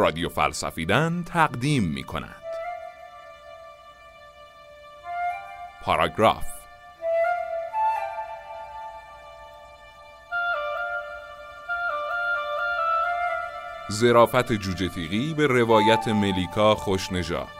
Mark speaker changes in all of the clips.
Speaker 1: رادیو فلسفیدن تقدیم می کند پاراگراف. زرافت جوجه تیغی به روایت ملیکا خوشنژاد.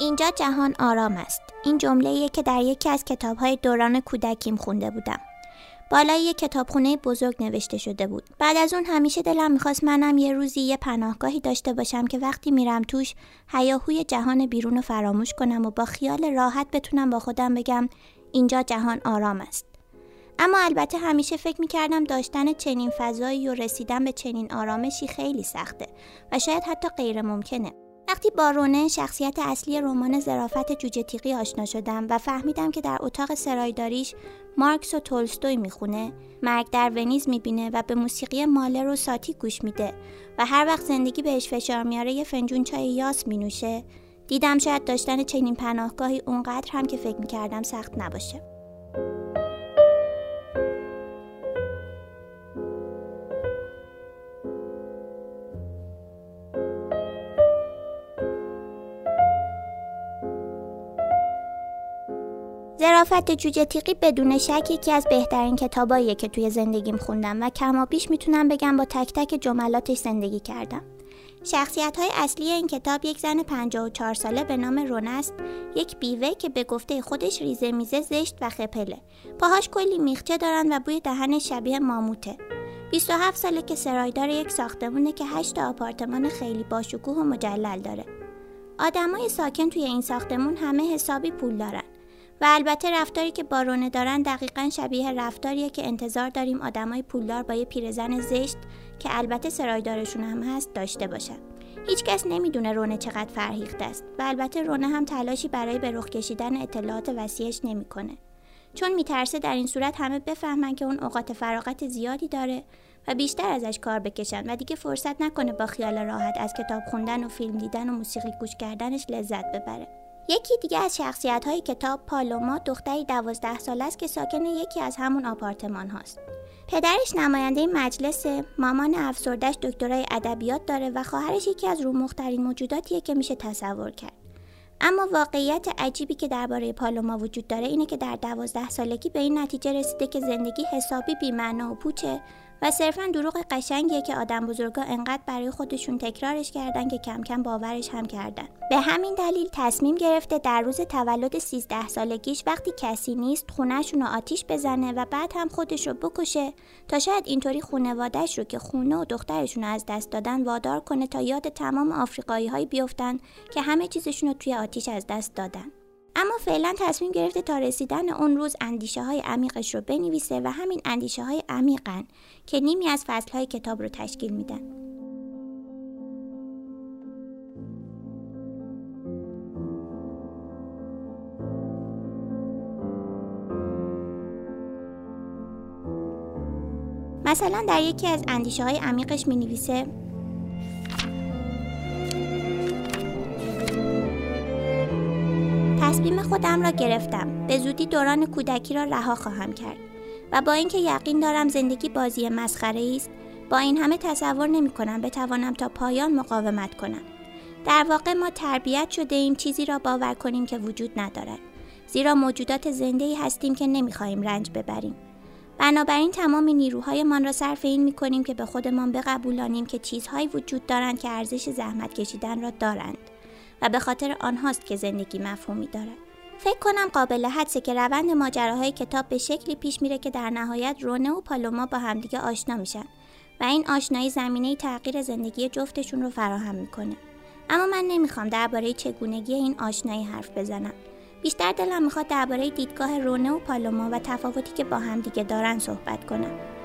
Speaker 2: اینجا جهان آرام است. این جمله که در یکی از کتابهای دوران کودکیم خونده بودم. بالای یک کتابخونه بزرگ نوشته شده بود. بعد از اون همیشه دلم می‌خواست منم یه روزی یه پناهگاهی داشته باشم که وقتی میرم توش هیاهوی جهان بیرون رو فراموش کنم و با خیال راحت بتونم با خودم بگم اینجا جهان آرام است. اما البته همیشه فکر می‌کردم داشتن چنین فضایی و رسیدن به چنین آرامشی خیلی سخته و شاید حتی غیر ممکنه. وقتی با رونه شخصیت اصلی رمان زرافت جوجه تیغی آشنا شدم و فهمیدم که در اتاق سرایداریش مارکس و تولستوی می‌خونه مرگ در ونیز می‌بینه و به موسیقی مالر و ساتی گوش میده و هر وقت زندگی بهش فشار میاره یه فنجون چای یاس مینوشه. دیدم شاید داشتن چنین پناهگاهی اونقدر هم که فکر می‌کردم سخت نباشه. زرافت جوجه تیقی بدون شک یکی از بهترین کتاباییه که توی زندگیم خوندم و کمابیش می‌تونم بگم با تک تک جملاتش زندگی کردم. شخصیت های اصلی این کتاب یک زن 54 ساله به نام رونه است یک بیوه که به گفته خودش ریزه میزه زشت و خپله. پاهاش کلی میخچه دارن و بوی دهن شبیه ماموته. 27 ساله که سرایدار یک ساختمونه که 8 آپارتمان خیلی باشکوه و مجلل داره. آدمای ساکن توی این ساختمون همه حسابی پول دارن. و البته رفتاری که بارونه دارن دقیقا شبیه رفتاریه که انتظار داریم آدمای پولدار با یه پیرزن زشت که البته سرایدارشون هم هست داشته باشن هیچکس نمی‌دونه رونه چقدر فرهیخته است و البته رونه هم تلاشی برای به رخ کشیدن اطلاعات وسیعش نمی‌کنه. چون میترسه در این صورت همه بفهمن که اون اوقات فراغت زیادی داره و بیشتر ازش کار بکشن و دیگه فرصت نکنه با خیال راحت از کتاب خوندن و فیلم دیدن و موسیقی گوش کردنش لذت ببره. یکی دیگه از شخصیت های کتاب پالوما دختری دوازده ساله است که ساکن یکی از همون آپارتمان هاست. پدرش نماینده مجلس مامان افسردش دکترای ادبیات داره و خواهرش یکی از رومخترین موجوداتیه که میشه تصور کرد. اما واقعیت عجیبی که درباره پالوما وجود داره اینه که در دوازده سالگی به این نتیجه رسیده که زندگی حسابی بیمعنا و پوچه و صرفا دروغ قشنگیه که آدم بزرگا انقدر برای خودشون تکرارش کردن که کم کم باورش هم کردن. به همین دلیل تصمیم گرفته در روز تولد 13 سالگیش وقتی کسی نیست خونهشون رو آتیش بزنه و بعد هم خودش رو بکشه. تا شاید اینطوری خونوادهش رو که خونه و دخترشون رو از دست دادن وادار کنه تا یاد تمام آفریقایی هایی بیفتن که همه چیزشون رو توی آتیش از دست دادن. اما فعلا تصمیم گرفته تا رسیدن اون روز اندیشه های عمیقش رو بنویسه و همین اندیشه های عمیقن که نیمی از فصل های کتاب رو تشکیل میدن. مثلا در یکی از اندیشه های عمیقش می نویسه تصمیم خودم را گرفتم. به زودی دوران کودکی را رها خواهم کرد. و با اینکه یقین دارم زندگی بازی مسخره است با این همه تصور نمی کنم بتوانم تا پایان مقاومت کنم. در واقع ما تربیت شده ایم چیزی را باور کنیم که وجود ندارد. زیرا موجودات زنده ای هستیم که نمی‌خواهیم رنج ببریم. بنابراین تمام نیروهایمان را صرف این می کنیم که به خودمان بقبولانیم که چیزهایی وجود دارند که ارزش زحمت کشیدن را دارند. و به خاطر آنهاست که زندگی مفهومی دارد. فکر کنم قابل حدسه که روند ماجراهای کتاب به شکلی پیش میره که در نهایت رونه و پالوما با همدیگه آشنا میشن و این آشنایی زمینه تغییر زندگی جفتشون رو فراهم می‌کنه. اما من نمی‌خوام درباره چگونگی این آشنایی حرف بزنم. بیشتر دلم می‌خواد درباره دیدگاه رونه و پالوما و تفاوتی که با همدیگه دارن صحبت کنم.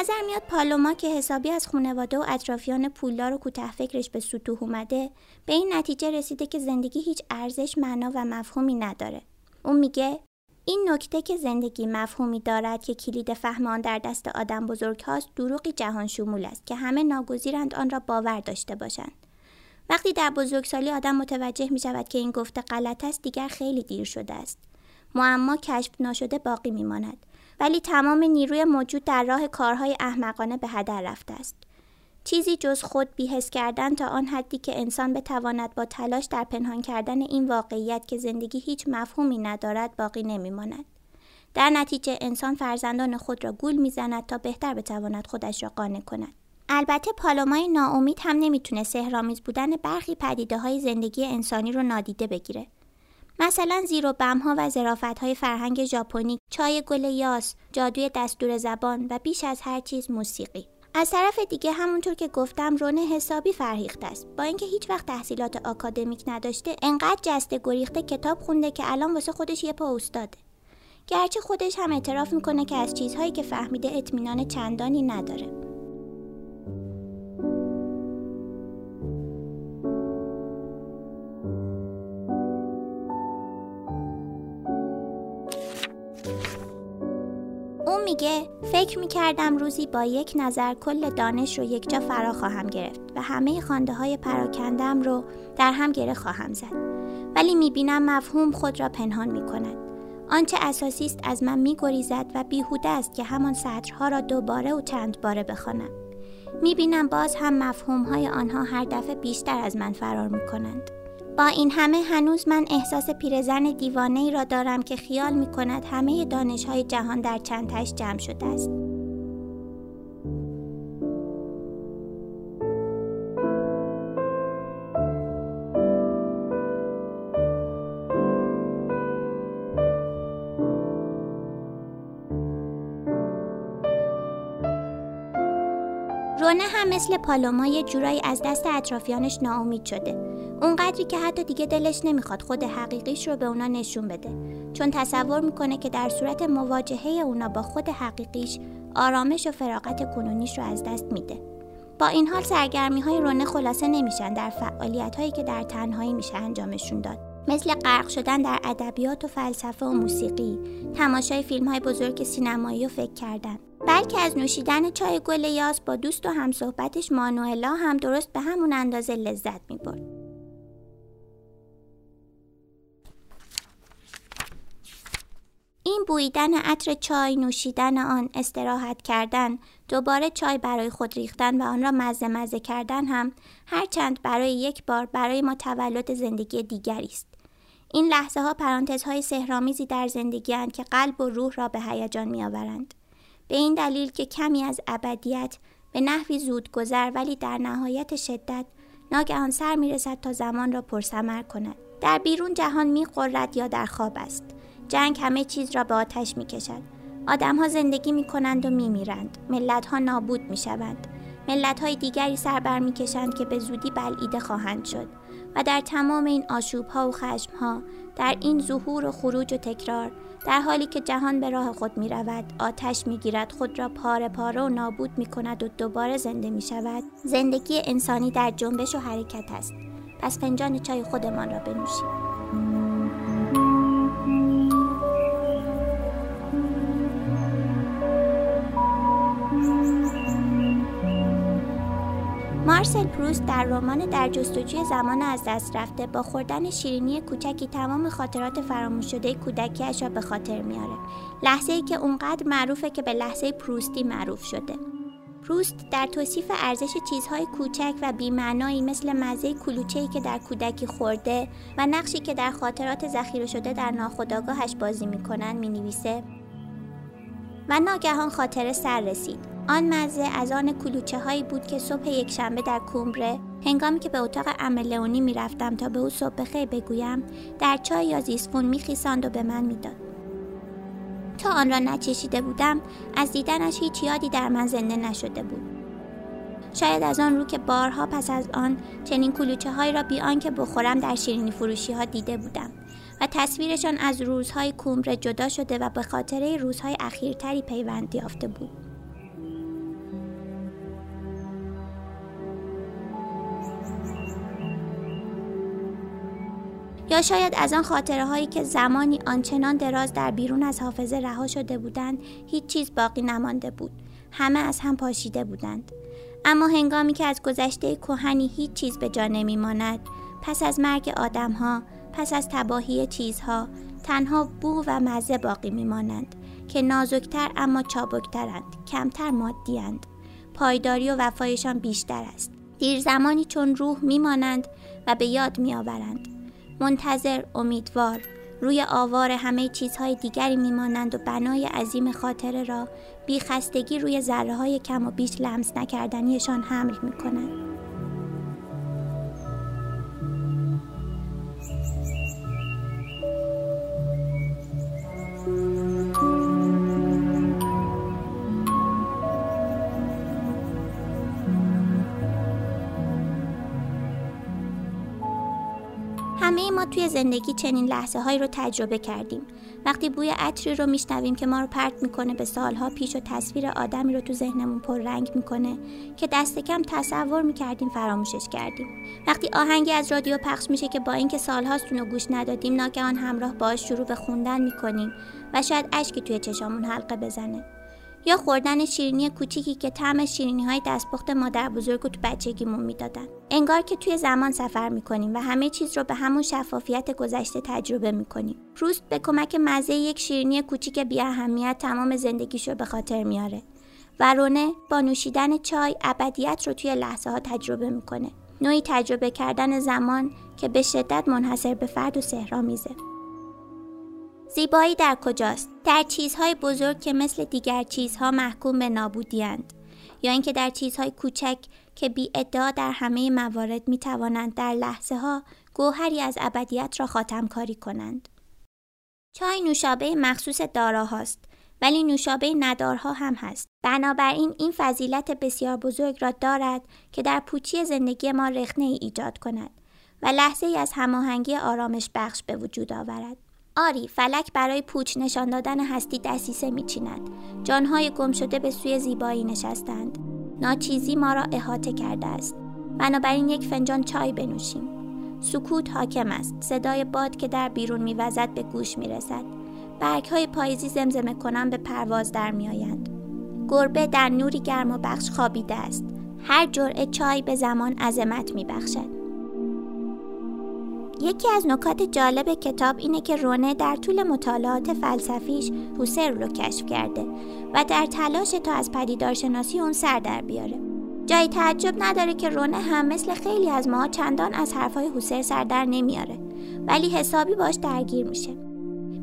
Speaker 2: نظر میاد پالوما که حسابی از خانواده و اطرافیان پولدار و کوته فکرش به سطوح اومده به این نتیجه رسیده که زندگی هیچ ارزش معنا و مفهومی نداره. اون میگه این نکته که زندگی مفهومی دارد که کلید فهم آن در دست آدم بزرگ هاست دروغی جهان شمول است که همه ناگزیرند آن را باور داشته باشند. وقتی در بزرگسالی آدم متوجه می شود که این گفته غلط است دیگر خیلی دیر شده است. معما کشف ناشده باقی می ماند ولی تمام نیروی موجود در راه کارهای احمقانه به هدر رفته است. چیزی جز خود بیهس کردن تا آن حدی که انسان بتواند با تلاش در پنهان کردن این واقعیت که زندگی هیچ مفهومی ندارد باقی نمیماند. در نتیجه انسان فرزندان خود را گول می‌زند تا بهتر بتواند خودش را قانع کند. البته پالومای ناامید هم نمی‌تونه سهرامیز بودن برخی پدیده های زندگی انسانی رو نادیده بگیره. مثلا زیر و بمها و زرافت های فرهنگ ژاپنی، چای گل یاس، جادوی دستور زبان و بیش از هر چیز موسیقی. از طرف دیگه همونطور که گفتم رونه حسابی فرهیخته است. با اینکه هیچ وقت تحصیلات آکادمیک نداشته انقدر جسته گریخته کتاب خونده که الان واسه خودش یه پا استاده گرچه خودش هم اعتراف می‌کنه که از چیزهایی که فهمیده اطمینان چندانی نداره. میگه فکر می‌کردم روزی با یک نظر کل دانش رو یک جا فرا خواهم گرفت و همه خانده های پراکندم رو در هم گره خواهم زد. ولی می‌بینم مفهوم خود را پنهان می‌کند. آنچه اساسی است از من میگریزد و بیهوده است که همان سطرها را دوباره و چند باره بخوانم. می‌بینم باز هم مفهوم های آنها هر دفعه بیشتر از من فرار می‌کنند. با این همه هنوز من احساس پیرزن دیوانه ای را دارم که خیال می کند همه دانش های جهان در چند تش جمع شده است. رونه هم مثل پالوما یه جورایی از دست اطرافیانش ناامید شده. اونقدری که حتی دیگه دلش نمی‌خواد خود حقیقیش رو به اونا نشون بده. چون تصور می‌کنه که در صورت مواجهه اونا با خود حقیقیش آرامش و فراغت کنونیش رو از دست میده. با این حال سرگرمی های رونه خلاصه نمیشن در فعالیت هایی که در تنهایی میشه انجامشون داد. مثل غرق شدن در ادبیات و فلسفه و موسیقی تماشای فیلم های بزرگ سینمایی و فکر کردن. بلکه از نوشیدن چای گل یاس با دوست و همصحبتش مانوئلا هم درست به همون اندازه لذت می‌برد این بویدن عطر چای نوشیدن آن استراحت کردن دوباره چای برای خود ریختن و آن را مزه مزه کردن هم هرچند برای یک بار برای ما تولد زندگی دیگری است این لحظه ها پرانتزهای سهرامیزی در زندگی که قلب و روح را به هیجان می آورند. به این دلیل که کمی از ابدیت به نحوی زود گذر ولی در نهایت شدت ناگهان سر می رسد تا زمان را پرسمر کند. در بیرون جهان می یا در خواب است. جنگ همه چیز را به آتش می کشد. آدم ها زندگی می کنند و می میرند. ملت ها نابود می شوند. ملت های دیگری سر بر می کشند که به زودی بلعیده خواهند شد. و در تمام این آشوب ها و خشم ها در این ظهور و خروج و تکرار در حالی که جهان به راه خود می رود آتش می گیرد خود را پاره پاره و نابود می کند و دوباره زنده می شود زندگی انسانی در جنبش و حرکت است. پس فنجان چای خودمان را بنوشیم پروست در رمان در جستجوی زمان از دست رفته با خوردن شیرینی کوچکی تمام خاطرات فراموش شده کودکیش را به خاطر میاره لحظه ای که اونقدر معروفه که به لحظه پروستی معروف شده. پروست در توصیف ارزش چیزهای کوچک و بیمعنایی مثل مزه کلوچه‌ای که در کودکی خورده و نقشی که در خاطرات ذخیره شده در ناخودآگاهش بازی می‌کنن می‌نویسه و ناگهان خاطره سر رسید. آن مزه از آن کلوچه هایی بود که صبح یک شنبه در کومبره هنگامی که به اتاق املئونی می رفتم تا به او صبح خیر بگویم در چای یا زیسفون می خیساند و به من می‌داد. تا آن را نچشیده بودم از دیدنش هیچ یادی در من زنده نشده بود. شاید از آن رو که بارها پس از آن چنین کلوچه هایی را بی آنکه بخورم در شیرینی فروشی ها دیده بودم و تصویرشان از روزهای کومره جدا شده و به خاطره روزهای اخیرتری پیوند یافته بود. یا شاید از آن خاطره هایی که زمانی آنچنان دراز در بیرون از حافظه رها شده بودند هیچ چیز باقی نمانده بود. همه از هم پاشیده بودند. اما هنگامی که از گذشته کهنی هیچ چیز به جا نمیماند پس از مرگ آدمها پس از تباهی چیزها تنها بو و مزه باقی میمانند که نازکتر اما چابکترند کمتر مادیاند. پایداری و وفایشان بیشتر است. دیر زمانی چون روح میمانند و به یاد میآورند. منتظر امیدوار روی آوار همه چیزهای دیگری میمانند و بنای عظیم خاطره را بی خستگی روی ذره های کم و بیش لمس نکردنیشان حمل می کنند. ما توی زندگی چنین لحظه هایی رو تجربه کردیم. وقتی بوی عطری رو میشنویم که ما رو پرت می‌کنه به سالها پیش و تصویر آدمی رو تو ذهنمون پر رنگ می‌کنه که دست کم تصور می‌کردیم فراموشش کردیم. وقتی آهنگی از رادیو پخش میشه که با اینکه سالهاست اونو گوش ندادیم ناگهان همراه باش شروع به خوندن می‌کنیم و شاید اشکی توی چشامون حلقه بزنه. یا خوردن شیرینی کوچیکی که طعم شیرینی های دستپخت مادر بزرگ تو بچگیمون می‌دادن. انگار که توی زمان سفر می‌کنیم و همه چیز رو به همون شفافیت گذشته تجربه می‌کنیم. روست به کمک مزه یک شیرینی کوچیک بی اهمیت تمام زندگیش رو به خاطر میاره و رونه با نوشیدن چای ابدیت رو توی لحظه ها تجربه می‌کنه. نوعی تجربه کردن زمان که به شدت منحصر به فرد و سهرامیزه زیبایی در کجاست؟ در چیزهای بزرگ که مثل دیگر چیزها محکوم به نابودیند یا اینکه در چیزهای کوچک که بی ادعا در همه موارد می توانند در لحظه ها گوهری از ابدیت را خاتم کاری کنند. چای نوشابه مخصوص داراهاست ولی نوشابه ندارها هم هست. بنابراین این فضیلت بسیار بزرگ را دارد که در پوچی زندگی ما رخنه ای ایجاد کند و لحظه ای از هماهنگی آرامش بخش به وجود آورد. آری فلک برای پوچ نشان دادن هستی دسیسه میچیند. جانهای گم شده به سوی زیبایی نشستند. ناچیزی ما را احاطه کرده است. بنابراین یک فنجان چای بنوشیم. سکوت حاکم است. صدای باد که در بیرون میوزد به گوش می‌رسد. برگ های پاییزی زمزمه کنان به پرواز در میآیند. گربه در نوری گرم و بخش خوابیده است. هر جرعه چای به زمان عظمت میبخشد. یکی از نکات جالب کتاب اینه که رونه در طول مطالعات فلسفیش هوسر رو کشف کرده و در تلاش تا از پدیدارشناسی اون سر در بیاره. جای تعجب نداره که رونه هم مثل خیلی از ما چندان از حرفای هوسر سر در نمیاره ولی حسابی باش درگیر میشه.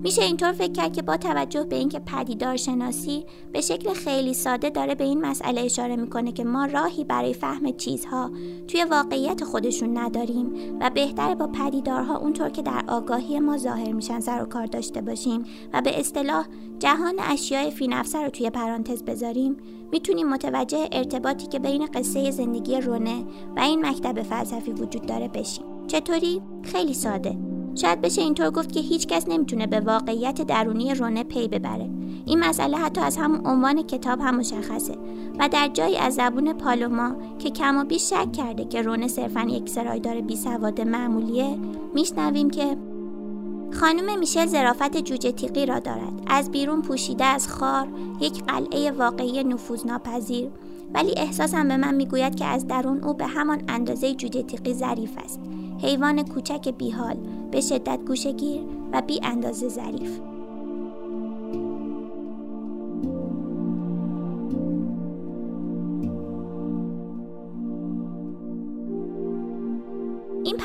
Speaker 2: میشه اینطور فکر کرد که با توجه به اینکه پدیدار شناسی به شکل خیلی ساده داره به این مسئله اشاره می‌کنه که ما راهی برای فهم چیزها توی واقعیت خودشون نداریم و بهتره با پدیدارها اونطور که در آگاهی ما ظاهر میشن سر و کار داشته باشیم و به اصطلاح جهان اشیاء فی نفسه رو توی پرانتز بذاریم می‌تونیم متوجه ارتباطی که بین قصه زندگی رونه و این مکتب فلسفی وجود داره بشیم. چطوری؟ خیلی ساده. شاید بشه اینطور گفت که هیچ کس نمی‌تونه به واقعیت درونی رونه پی ببره. این مسئله حتی از همون عنوان کتاب هم مشخصه و در جایی از زبون پالوما که کم و بیش شک کرده که رونه صرفا یک سرایدار بی سواد معمولیه میشنویم که خانم میشل زرافت جوجه تیقی را دارد. از بیرون پوشیده از خار یک قلعه واقعی نفوذناپذیر. ولی احساسم به من می‌گوید که از درون او به همان اندازه جوجه تیقی ظریف است. حیوان کوچک بیحال به شدت گوشگیر و بی اندازه ظریف.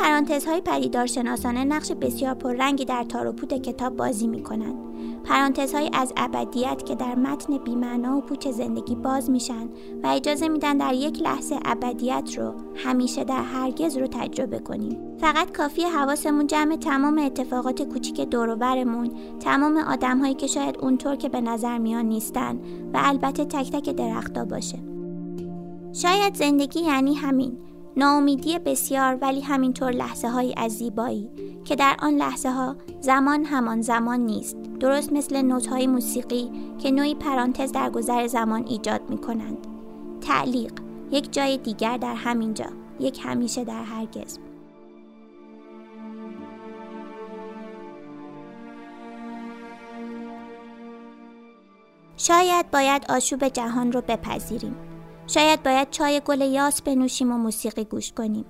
Speaker 2: پرانتزهای پدیدارشناسانه نقش بسیار پررنگی در تاروپود کتاب بازی می کنند. پرانتزهایی از ابدیت که در متن بیمعنا و پوچ زندگی باز میشن و اجازه میدن در یک لحظه ابدیت رو همیشه در هرگز رو تجربه کنیم. فقط کافی حواسمون جمع تمام اتفاقات کوچیک دوروبرمون تمام آدمهایی که شاید اونطور که به نظر میان نیستن و البته تک تک درختا باشه. شاید زندگی یعنی همین. ناامیدی بسیار ولی همینطور لحظه های از زیبایی که در آن لحظه ها زمان همان زمان نیست. درست مثل نوت های موسیقی که نوعی پرانتز در گذر زمان ایجاد می کنند تعلیق یک جای دیگر در همینجا یک همیشه در هرگز. شاید باید آشوب جهان رو بپذیریم. شاید باید چای گل یاس بنوشیم و موسیقی گوش کنیم.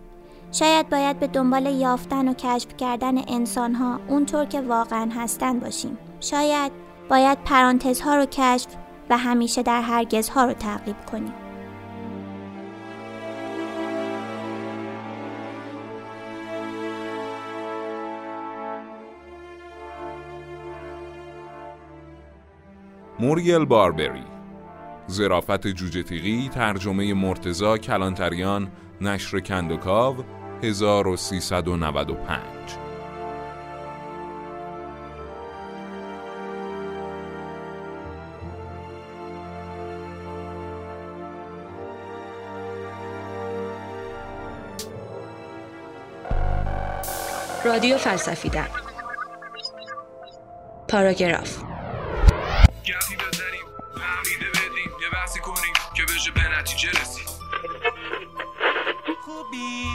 Speaker 2: شاید باید به دنبال یافتن و کشف کردن انسانها اونطور که واقعا هستن باشیم. شاید باید پرانتزها رو کشف و همیشه در هرگزها رو تعقیب کنیم.
Speaker 1: موریل باربری زرافت جوجه تیغی ترجمه مرتزا کلانتریان نشر کندوکاو 1395
Speaker 3: رادیو فلسفی در پاراگراف.
Speaker 4: بحثی کنیم که بشه به نتیجه رسید. خوبی.